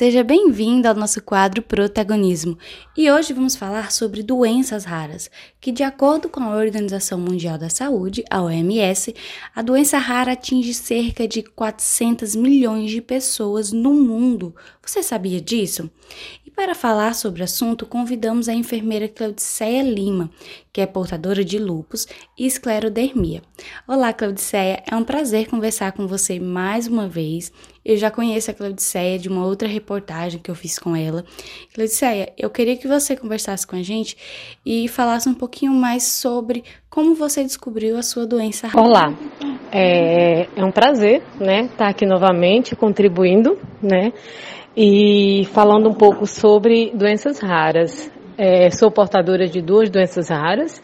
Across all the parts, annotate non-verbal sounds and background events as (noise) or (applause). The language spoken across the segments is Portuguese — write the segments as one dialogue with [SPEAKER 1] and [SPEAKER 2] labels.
[SPEAKER 1] Seja bem-vindo ao nosso quadro Protagonismo. E hoje vamos falar sobre doenças raras, que de acordo com a Organização Mundial da Saúde, a OMS, a doença rara atinge cerca de 400 milhões de pessoas no mundo. Você sabia disso? E para falar sobre o assunto, convidamos a enfermeira Claudiceia Lima, que é portadora de lupus e esclerodermia. Olá, Claudiceia, é um prazer conversar com você mais uma vez. Eu já conheço a Claudiceia de uma outra reportagem que eu fiz com ela. Claudiceia, eu queria que você conversasse com a gente e falasse um pouquinho mais sobre como você descobriu a sua doença.
[SPEAKER 2] Olá, é, é um prazer, né, estar aqui novamente contribuindo, né, e falando um pouco sobre doenças raras. É, sou portadora de duas doenças raras,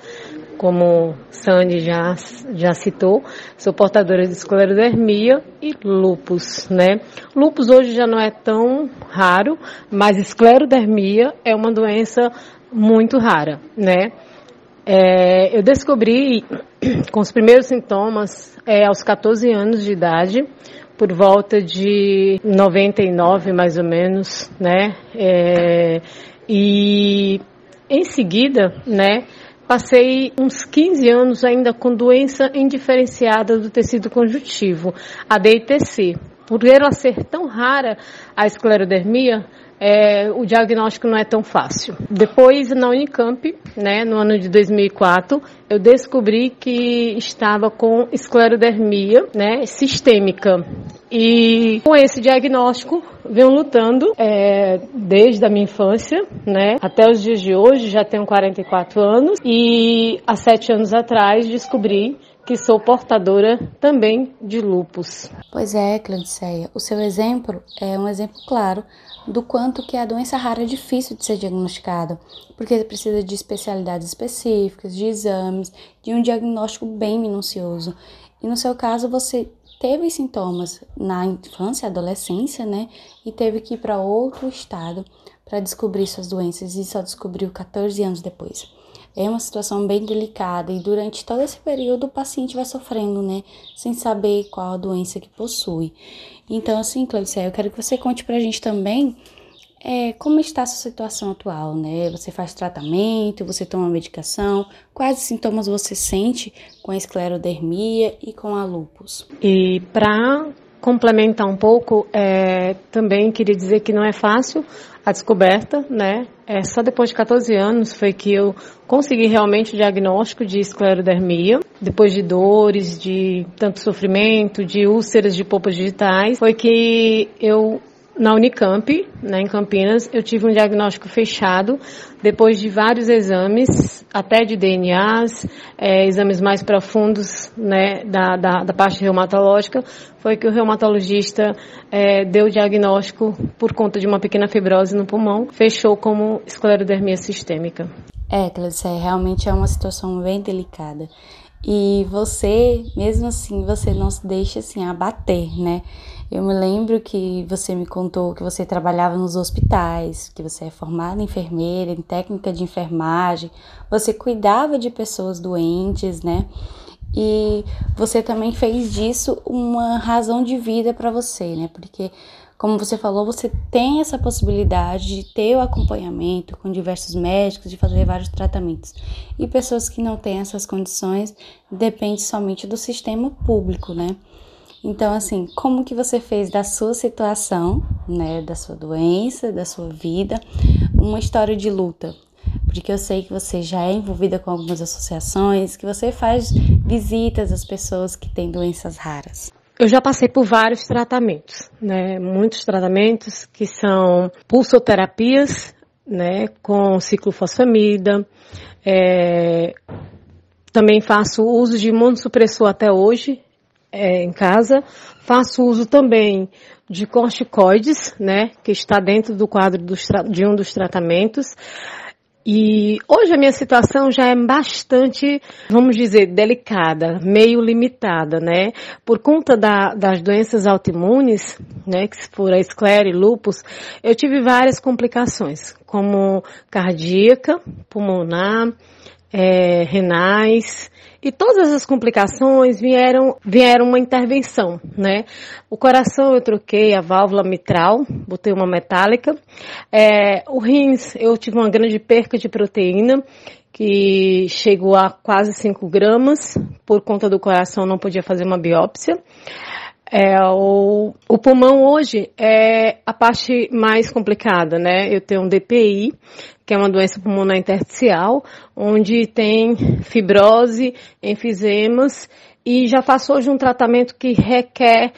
[SPEAKER 2] como Sandy já, já citou, sou portadora de esclerodermia e lupus, né? Lupus hoje já não é tão raro, mas esclerodermia é uma doença muito rara, né? É, eu descobri (coughs) com os primeiros sintomas é, aos 14 anos de idade, por volta de 99 mais ou menos, né? É, e em seguida, né, passei uns 15 anos ainda com doença indiferenciada do tecido conjuntivo, a DITC. Por ela ser tão rara, a esclerodermia, é, o diagnóstico não é tão fácil. Depois, na Unicamp, né, no ano de 2004, eu descobri que estava com esclerodermia né, sistêmica. E com esse diagnóstico, venho lutando é, desde a minha infância, né, até os dias de hoje, já tenho 44 anos, e há sete anos atrás descobri que sou portadora também de lupus.
[SPEAKER 1] Pois é, Claudiceia, o seu exemplo é um exemplo claro do quanto que a doença rara é difícil de ser diagnosticada, porque precisa de especialidades específicas, de exames, de um diagnóstico bem minucioso. E no seu caso, você teve sintomas na infância, adolescência, né? E teve que ir para outro estado para descobrir suas doenças e só descobriu 14 anos depois. É uma situação bem delicada e durante todo esse período o paciente vai sofrendo, né? Sem saber qual a doença que possui. Então, assim, Clarice, eu quero que você conte pra gente também é, como está a sua situação atual, né? Você faz tratamento, você toma medicação, quais sintomas você sente com a esclerodermia e com a lupus?
[SPEAKER 2] E para complementar um pouco, é, também queria dizer que não é fácil a descoberta, né? É, só depois de 14 anos foi que eu consegui realmente o diagnóstico de esclerodermia. Depois de dores, de tanto sofrimento, de úlceras de polpas digitais, foi que eu na Unicamp, né, em Campinas, eu tive um diagnóstico fechado depois de vários exames, até de DNAs, é, exames mais profundos né, da, da, da, parte reumatológica, foi que o reumatologista é, deu o diagnóstico por conta de uma pequena fibrose no pulmão, fechou como esclerodermia sistêmica.
[SPEAKER 1] É, Cláudia, realmente é uma situação bem delicada. E você, mesmo assim, você não se deixa assim abater, né? Eu me lembro que você me contou que você trabalhava nos hospitais, que você é formada enfermeira, em técnica de enfermagem, você cuidava de pessoas doentes, né? E você também fez disso uma razão de vida para você, né? Porque como você falou, você tem essa possibilidade de ter o acompanhamento com diversos médicos, de fazer vários tratamentos. E pessoas que não têm essas condições dependem somente do sistema público, né? Então, assim, como que você fez da sua situação, né, da sua doença, da sua vida, uma história de luta? Porque eu sei que você já é envolvida com algumas associações, que você faz visitas às pessoas que têm doenças raras.
[SPEAKER 2] Eu já passei por vários tratamentos, né? Muitos tratamentos que são pulsoterapias, né? Com ciclofosfamida. É... Também faço uso de imunossupressor até hoje, é, em casa. Faço uso também de corticoides, né, que está dentro do quadro de um dos tratamentos. E hoje a minha situação já é bastante, vamos dizer, delicada, meio limitada, né? Por conta da, das doenças autoimunes, né, que for a esclera e lupus, eu tive várias complicações, como cardíaca, pulmonar, é, renais, E todas as complicações vieram, vieram uma intervenção, né? O coração eu troquei a válvula mitral, botei uma metálica. É, o rins eu tive uma grande perca de proteína, que chegou a quase 5 gramas, por conta do coração não podia fazer uma biópsia. É, o, o pulmão hoje é a parte mais complicada, né? Eu tenho um DPI, que é uma doença pulmonar intersticial, onde tem fibrose, enfisemas, e já faço hoje um tratamento que requer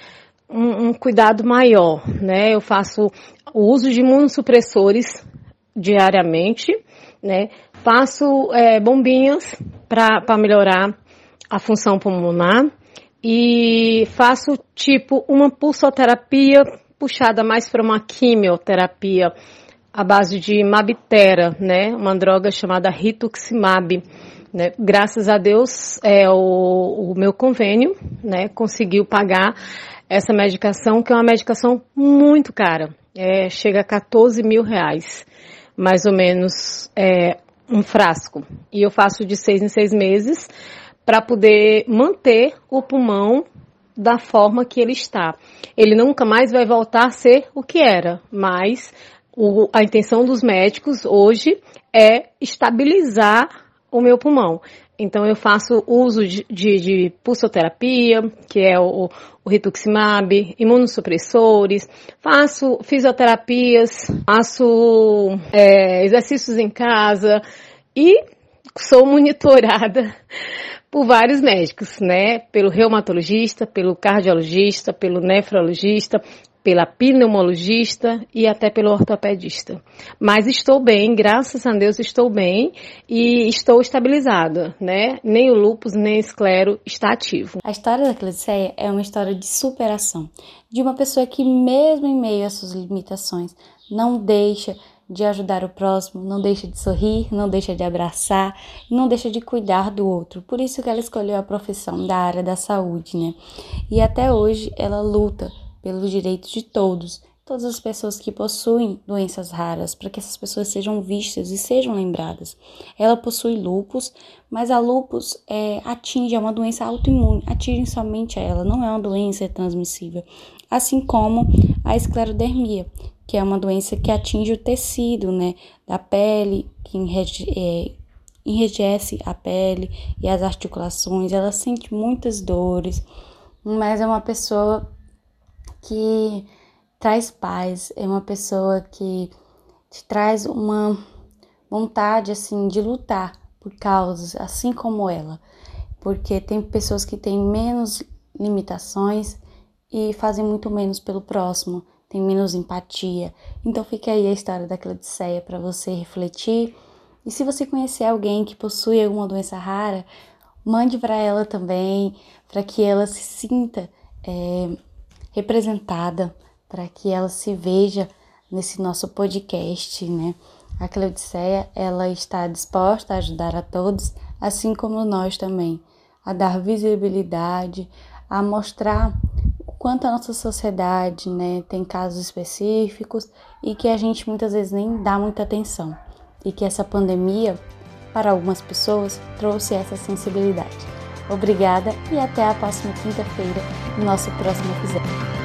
[SPEAKER 2] um, um cuidado maior, né? Eu faço o uso de imunossupressores diariamente, né? Faço é, bombinhas para melhorar a função pulmonar e faço tipo uma pulsoterapia puxada mais para uma quimioterapia à base de Mabitera, né? Uma droga chamada Rituximab. Né? Graças a Deus, é, o, o meu convênio né, conseguiu pagar essa medicação, que é uma medicação muito cara. É, chega a 14 mil reais, mais ou menos, é, um frasco. E eu faço de seis em seis meses para poder manter o pulmão da forma que ele está. Ele nunca mais vai voltar a ser o que era, mas o, a intenção dos médicos hoje é estabilizar o meu pulmão. Então eu faço uso de, de, de pulsoterapia, que é o, o rituximab, imunossupressores, faço fisioterapias, faço é, exercícios em casa e sou monitorada por vários médicos, né? Pelo reumatologista, pelo cardiologista, pelo nefrologista, pela pneumologista e até pelo ortopedista. Mas estou bem, graças a Deus estou bem e estou estabilizada, né? Nem o lúpus nem o esclero está ativo.
[SPEAKER 1] A história da Cleciceia é uma história de superação, de uma pessoa que mesmo em meio às suas limitações não deixa de ajudar o próximo, não deixa de sorrir, não deixa de abraçar, não deixa de cuidar do outro. Por isso que ela escolheu a profissão da área da saúde, né? E até hoje ela luta pelos direitos de todos, todas as pessoas que possuem doenças raras, para que essas pessoas sejam vistas e sejam lembradas. Ela possui lupus, mas a lupus é, atinge, é uma doença autoimune, atinge somente a ela, não é uma doença transmissível. Assim como a esclerodermia, que é uma doença que atinge o tecido, né, da pele, que é, enrijece a pele e as articulações. Ela sente muitas dores, mas é uma pessoa que traz paz, é uma pessoa que te traz uma vontade assim de lutar por causas, assim como ela, porque tem pessoas que têm menos limitações e fazem muito menos pelo próximo tem menos empatia. Então fica aí a história da Claudiceia para você refletir. E se você conhecer alguém que possui alguma doença rara, mande para ela também, para que ela se sinta é, representada, para que ela se veja nesse nosso podcast, né? A Claudiceia, ela está disposta a ajudar a todos, assim como nós também, a dar visibilidade, a mostrar quanto a nossa sociedade né, tem casos específicos e que a gente muitas vezes nem dá muita atenção. E que essa pandemia, para algumas pessoas, trouxe essa sensibilidade. Obrigada e até a próxima quinta-feira no nosso próximo episódio.